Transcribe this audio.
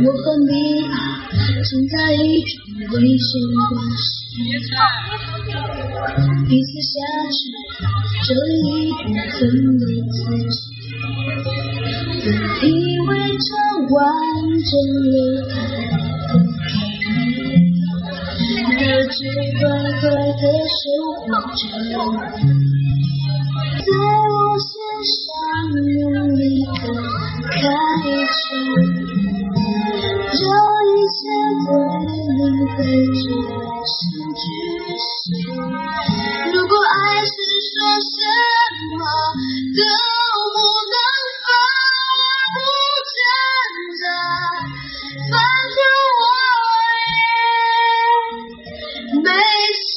我和你存在一种危险关系，彼此挟持这一部分的自己，以为这完整了，只乖乖的守护着在我心上用力的开着，这让一切归你被这声巨响 mercy